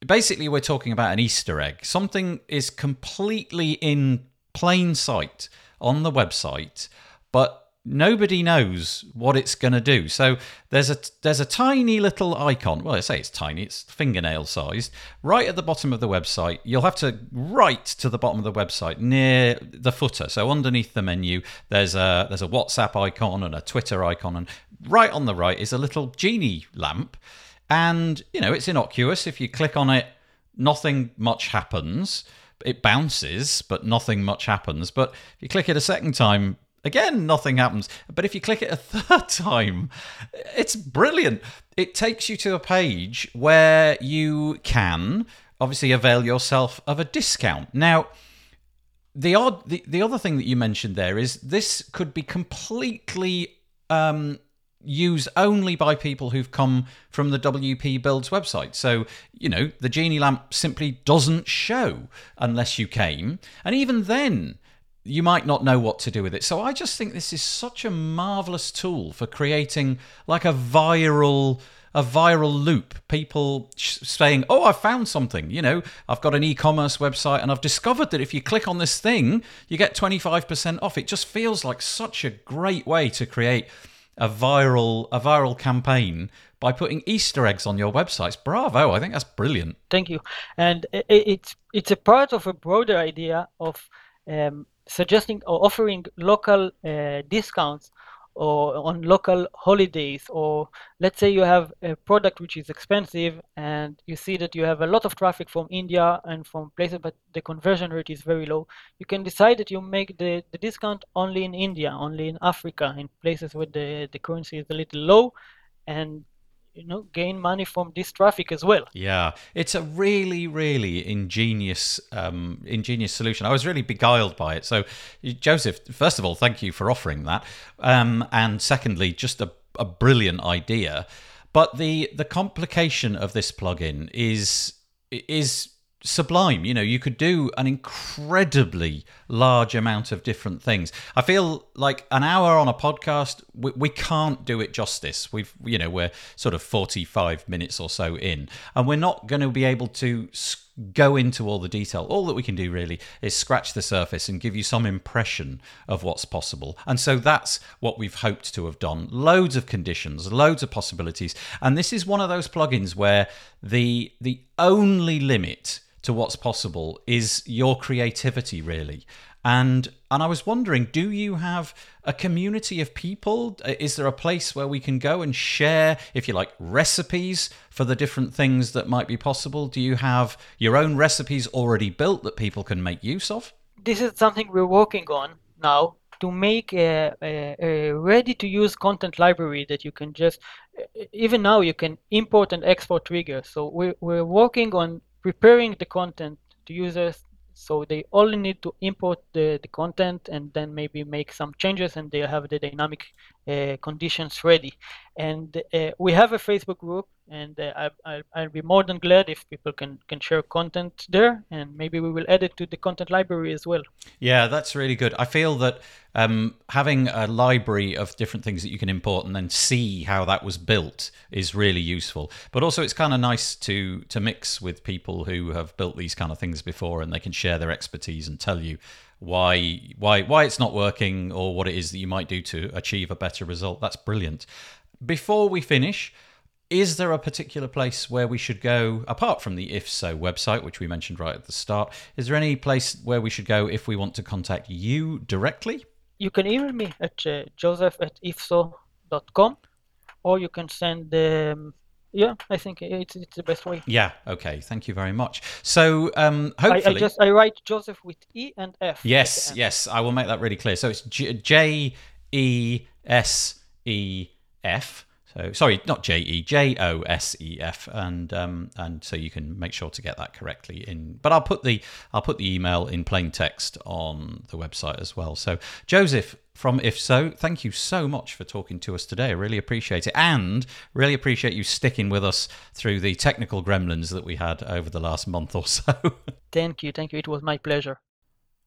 basically, we're talking about an Easter egg. Something is completely in plain sight on the website, but nobody knows what it's going to do. So there's a there's a tiny little icon. Well, I say it's tiny. It's fingernail sized. Right at the bottom of the website, you'll have to write to the bottom of the website near the footer. So underneath the menu, there's a there's a WhatsApp icon and a Twitter icon, and right on the right is a little genie lamp. And you know it's innocuous. If you click on it, nothing much happens. It bounces, but nothing much happens. But if you click it a second time, again, nothing happens. But if you click it a (laughs) third time, it's brilliant. It takes you to a page where you can obviously avail yourself of a discount. Now, the odd the, the other thing that you mentioned there is this could be completely um, used only by people who've come from the WP Builds website. So, you know, the Genie lamp simply doesn't show unless you came. And even then, you might not know what to do with it. So I just think this is such a marvelous tool for creating like a viral a viral loop. People saying, "Oh, I found something." You know, I've got an e-commerce website and I've discovered that if you click on this thing, you get 25% off. It just feels like such a great way to create a viral a viral campaign by putting Easter eggs on your websites. Bravo! I think that's brilliant. Thank you. And it's it's a part of a broader idea of um, suggesting or offering local uh, discounts or on local holidays or let's say you have a product which is expensive and you see that you have a lot of traffic from India and from places but the conversion rate is very low you can decide that you make the, the discount only in India only in Africa in places where the, the currency is a little low and you know gain money from this traffic as well Yeah, it's a really, really ingenious, um, ingenious solution. I was really beguiled by it. So, Josef, first of all, thank you for offering that, um, and secondly, just a, a brilliant idea. But the the complication of this plugin is is sublime. You know, you could do an incredibly large amount of different things. I feel like an hour on a podcast, we, we can't do it justice. We've, you know, we're sort of 45 minutes or so in, and we're not going to be able to go into all the detail. All that we can do really is scratch the surface and give you some impression of what's possible. And so that's what we've hoped to have done. Loads of conditions, loads of possibilities. And this is one of those plugins where the the only limit to what's possible is your creativity really and and I was wondering do you have a community of people? Uh, is there a place where we can go and share if you like recipes for the different things that might be possible? Do you have your own recipes already built that people can make use of? This is something we're working on now to make a, a, a ready to use content library that you can just even now you can import and export triggers. So we're, we're working on preparing the content to users so they only need to import the, the content and then maybe make some changes and they'll have the dynamic conditions ready. And uh, we have a Facebook group and uh, I, will be more than glad if people can, can share content there and maybe we will add it to the content library as well. Yeah, that's really good. I feel that um, having a library of different things that you can import and then see how that was built is really useful. But also, it's kind of nice to to mix with people who have built these kind of things before and they can share their expertise and tell you why why why it's not working or what it is that you might do to achieve a better result. That's brilliant. Before we finish, is there a particular place where we should go apart from the if so website which we mentioned right at the start is there any place where we should go if we want to contact you directly you can email me at uh, josef at ifso.com or you can send um, yeah, I think it's it's the best way. Yeah. Okay. Thank you very much. So um, hopefully, I, I just I write Josef with E and F. Yes. Yes. I will make that really clear. So it's J E S E F. So sorry, not J E J O S E F, and um, and so you can make sure to get that correctly in. But I'll put the I'll put the email in plain text on the website as well. So Josef from If So, thank you so much for talking to us today. I really appreciate it, and really appreciate you sticking with us through the technical gremlins that we had over the last month or so. (laughs) thank you, thank you. It was my pleasure.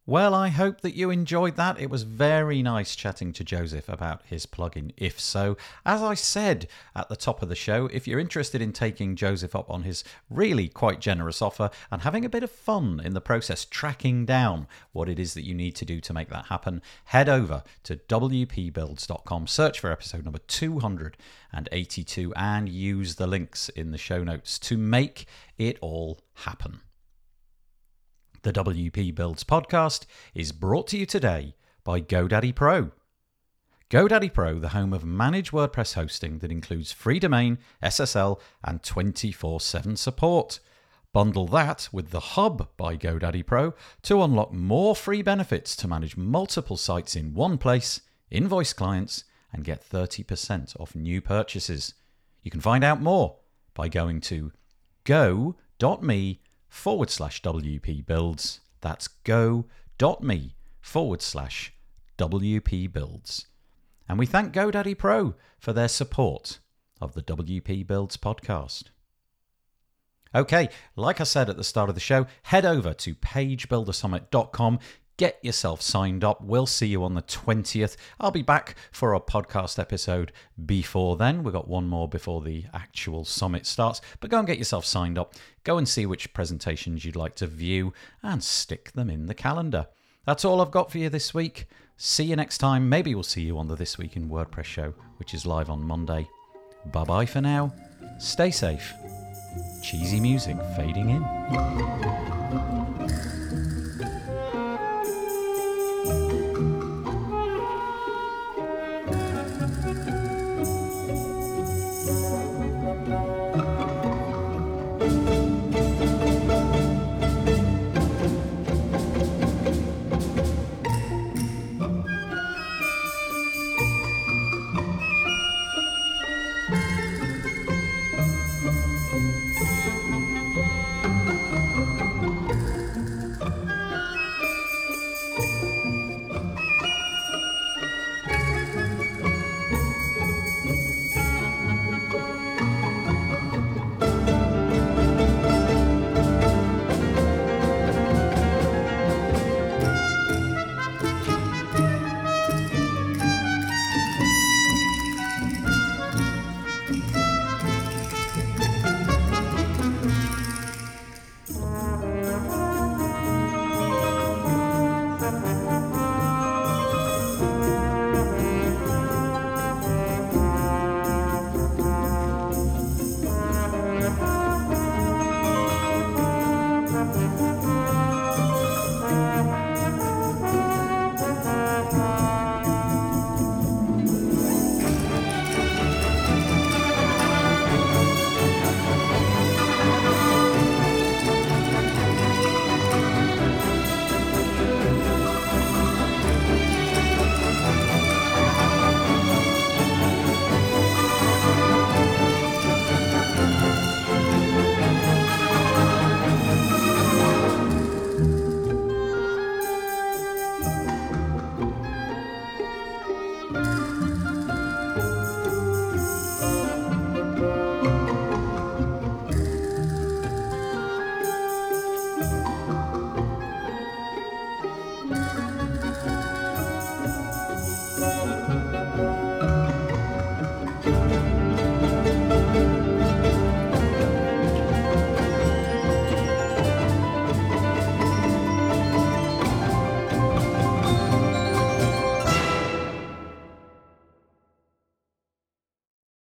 Well, I hope that you enjoyed that. It was very nice chatting to Josef about his plugin. If so, as I said at the top of the show, if you're interested in taking Josef up on his really quite generous offer and having a bit of fun in the process, tracking down what it is that you need to do to make that happen, head over to wpbuilds.com, search for episode number 282, and use the links in the show notes to make it all happen. The WP Builds podcast is brought to you today by GoDaddy Pro. GoDaddy Pro, the home of managed WordPress hosting that includes free domain, SSL, and 24 7 support. Bundle that with the Hub by GoDaddy Pro to unlock more free benefits to manage multiple sites in one place, invoice clients, and get 30% off new purchases. You can find out more by going to go.me forward slash WP builds. That's go.me forward slash WP builds. And we thank GoDaddy Pro for their support of the WP Builds podcast. Okay, like I said at the start of the show, head over to pagebuildersummit.com Get yourself signed up. We'll see you on the 20th. I'll be back for a podcast episode before then. We've got one more before the actual summit starts. But go and get yourself signed up. Go and see which presentations you'd like to view and stick them in the calendar. That's all I've got for you this week. See you next time. Maybe we'll see you on the This Week in WordPress show, which is live on Monday. Bye bye for now. Stay safe. Cheesy music fading in.